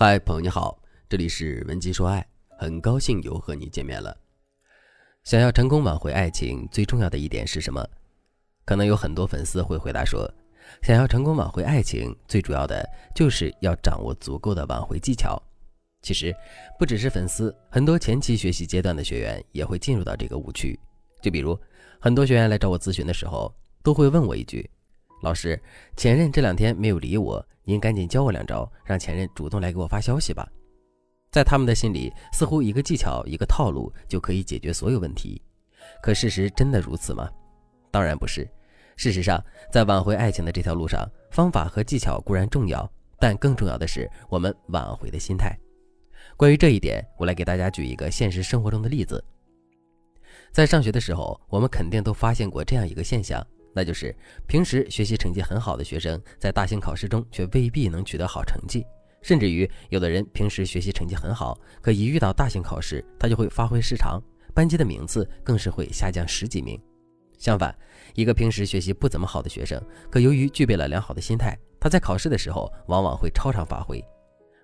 嗨，朋友你好，这里是文姬说爱，很高兴又和你见面了。想要成功挽回爱情，最重要的一点是什么？可能有很多粉丝会回答说，想要成功挽回爱情，最主要的就是要掌握足够的挽回技巧。其实，不只是粉丝，很多前期学习阶段的学员也会进入到这个误区。就比如，很多学员来找我咨询的时候，都会问我一句。老师，前任这两天没有理我，您赶紧教我两招，让前任主动来给我发消息吧。在他们的心里，似乎一个技巧、一个套路就可以解决所有问题。可事实真的如此吗？当然不是。事实上，在挽回爱情的这条路上，方法和技巧固然重要，但更重要的是我们挽回的心态。关于这一点，我来给大家举一个现实生活中的例子。在上学的时候，我们肯定都发现过这样一个现象。那就是平时学习成绩很好的学生，在大型考试中却未必能取得好成绩，甚至于有的人平时学习成绩很好，可一遇到大型考试，他就会发挥失常，班级的名次更是会下降十几名。相反，一个平时学习不怎么好的学生，可由于具备了良好的心态，他在考试的时候往往会超常发挥。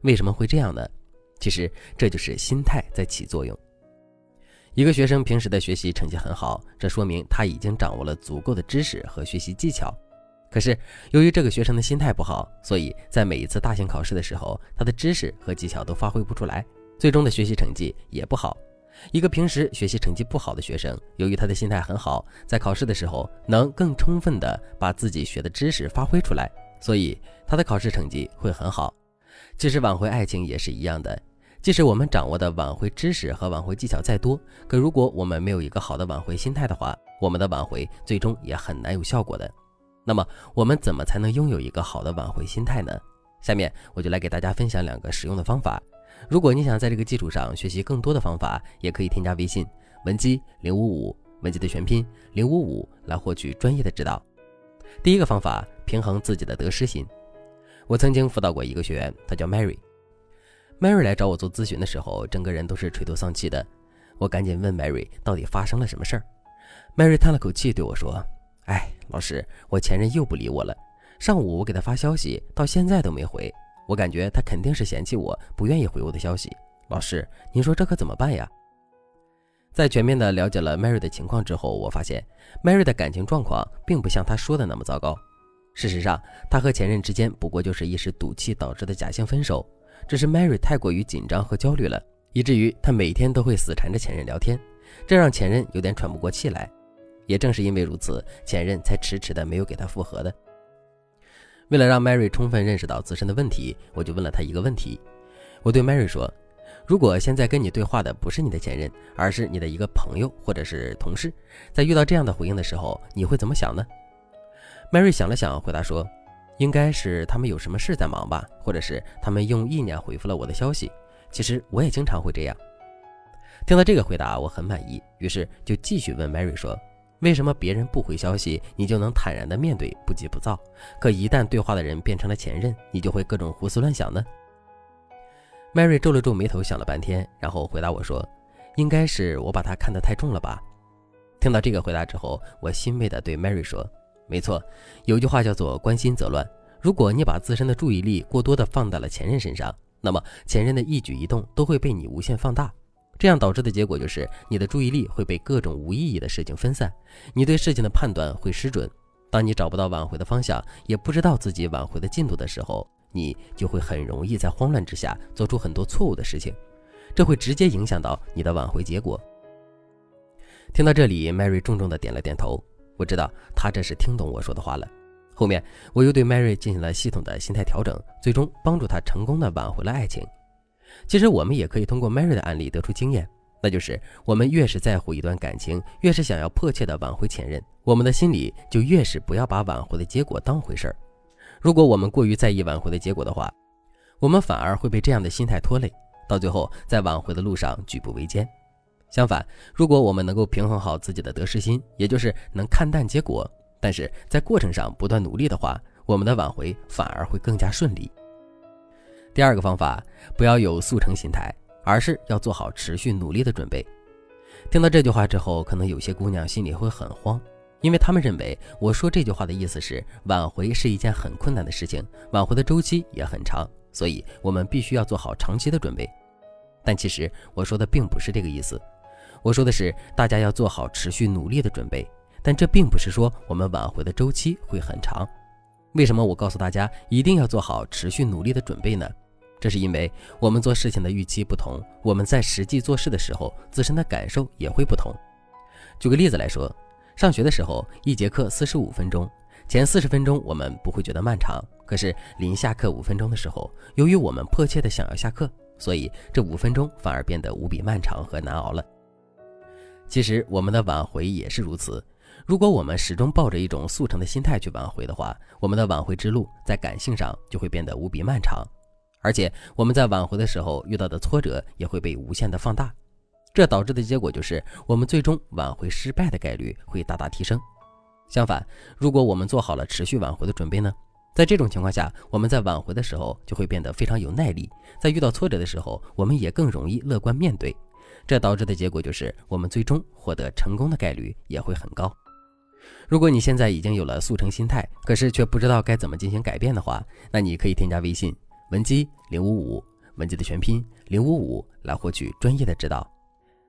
为什么会这样呢？其实这就是心态在起作用。一个学生平时的学习成绩很好，这说明他已经掌握了足够的知识和学习技巧。可是，由于这个学生的心态不好，所以在每一次大型考试的时候，他的知识和技巧都发挥不出来，最终的学习成绩也不好。一个平时学习成绩不好的学生，由于他的心态很好，在考试的时候能更充分的把自己学的知识发挥出来，所以他的考试成绩会很好。其实挽回爱情也是一样的。即使我们掌握的挽回知识和挽回技巧再多，可如果我们没有一个好的挽回心态的话，我们的挽回最终也很难有效果的。那么，我们怎么才能拥有一个好的挽回心态呢？下面我就来给大家分享两个实用的方法。如果你想在这个基础上学习更多的方法，也可以添加微信文姬零五五，文姬的全拼零五五，来获取专业的指导。第一个方法，平衡自己的得失心。我曾经辅导过一个学员，他叫 Mary。Mary 来找我做咨询的时候，整个人都是垂头丧气的。我赶紧问 Mary 到底发生了什么事儿。Mary 叹了口气对我说：“哎，老师，我前任又不理我了。上午我给他发消息，到现在都没回。我感觉他肯定是嫌弃我，不愿意回我的消息。老师，您说这可怎么办呀？”在全面的了解了 Mary 的情况之后，我发现 Mary 的感情状况并不像他说的那么糟糕。事实上，他和前任之间不过就是一时赌气导致的假性分手。只是 Mary 太过于紧张和焦虑了，以至于她每天都会死缠着前任聊天，这让前任有点喘不过气来。也正是因为如此，前任才迟迟的没有给她复合的。为了让 Mary 充分认识到自身的问题，我就问了她一个问题。我对 Mary 说：“如果现在跟你对话的不是你的前任，而是你的一个朋友或者是同事，在遇到这样的回应的时候，你会怎么想呢？”Mary 想了想，回答说。应该是他们有什么事在忙吧，或者是他们用意念回复了我的消息。其实我也经常会这样。听到这个回答，我很满意，于是就继续问 Mary 说：“为什么别人不回消息，你就能坦然的面对，不急不躁？可一旦对话的人变成了前任，你就会各种胡思乱想呢？”Mary 皱了皱眉头，想了半天，然后回答我说：“应该是我把他看得太重了吧。”听到这个回答之后，我欣慰的对 Mary 说。没错，有句话叫做“关心则乱”。如果你把自身的注意力过多的放在了前任身上，那么前任的一举一动都会被你无限放大，这样导致的结果就是你的注意力会被各种无意义的事情分散，你对事情的判断会失准。当你找不到挽回的方向，也不知道自己挽回的进度的时候，你就会很容易在慌乱之下做出很多错误的事情，这会直接影响到你的挽回结果。听到这里，Mary 重重的点了点头。我知道他这是听懂我说的话了。后面我又对 Mary 进行了系统的心态调整，最终帮助他成功的挽回了爱情。其实我们也可以通过 Mary 的案例得出经验，那就是我们越是在乎一段感情，越是想要迫切的挽回前任，我们的心里就越是不要把挽回的结果当回事儿。如果我们过于在意挽回的结果的话，我们反而会被这样的心态拖累，到最后在挽回的路上举步维艰。相反，如果我们能够平衡好自己的得失心，也就是能看淡结果，但是在过程上不断努力的话，我们的挽回反而会更加顺利。第二个方法，不要有速成心态，而是要做好持续努力的准备。听到这句话之后，可能有些姑娘心里会很慌，因为她们认为我说这句话的意思是挽回是一件很困难的事情，挽回的周期也很长，所以我们必须要做好长期的准备。但其实我说的并不是这个意思，我说的是大家要做好持续努力的准备。但这并不是说我们挽回的周期会很长。为什么我告诉大家一定要做好持续努力的准备呢？这是因为我们做事情的预期不同，我们在实际做事的时候，自身的感受也会不同。举个例子来说，上学的时候，一节课四十五分钟，前四十分钟我们不会觉得漫长，可是临下课五分钟的时候，由于我们迫切的想要下课，所以这五分钟反而变得无比漫长和难熬了。其实我们的挽回也是如此。如果我们始终抱着一种速成的心态去挽回的话，我们的挽回之路在感性上就会变得无比漫长，而且我们在挽回的时候遇到的挫折也会被无限的放大，这导致的结果就是我们最终挽回失败的概率会大大提升。相反，如果我们做好了持续挽回的准备呢？在这种情况下，我们在挽回的时候就会变得非常有耐力，在遇到挫折的时候，我们也更容易乐观面对，这导致的结果就是我们最终获得成功的概率也会很高。如果你现在已经有了速成心态，可是却不知道该怎么进行改变的话，那你可以添加微信文姬零五五，文姬的全拼零五五，来获取专业的指导。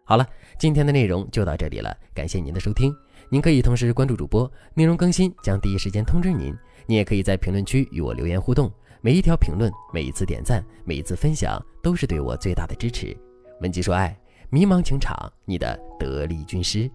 好了，今天的内容就到这里了，感谢您的收听。您可以同时关注主播，内容更新将第一时间通知您。你也可以在评论区与我留言互动，每一条评论、每一次点赞、每一次分享，都是对我最大的支持。文姬说爱，迷茫情场，你的得力军师。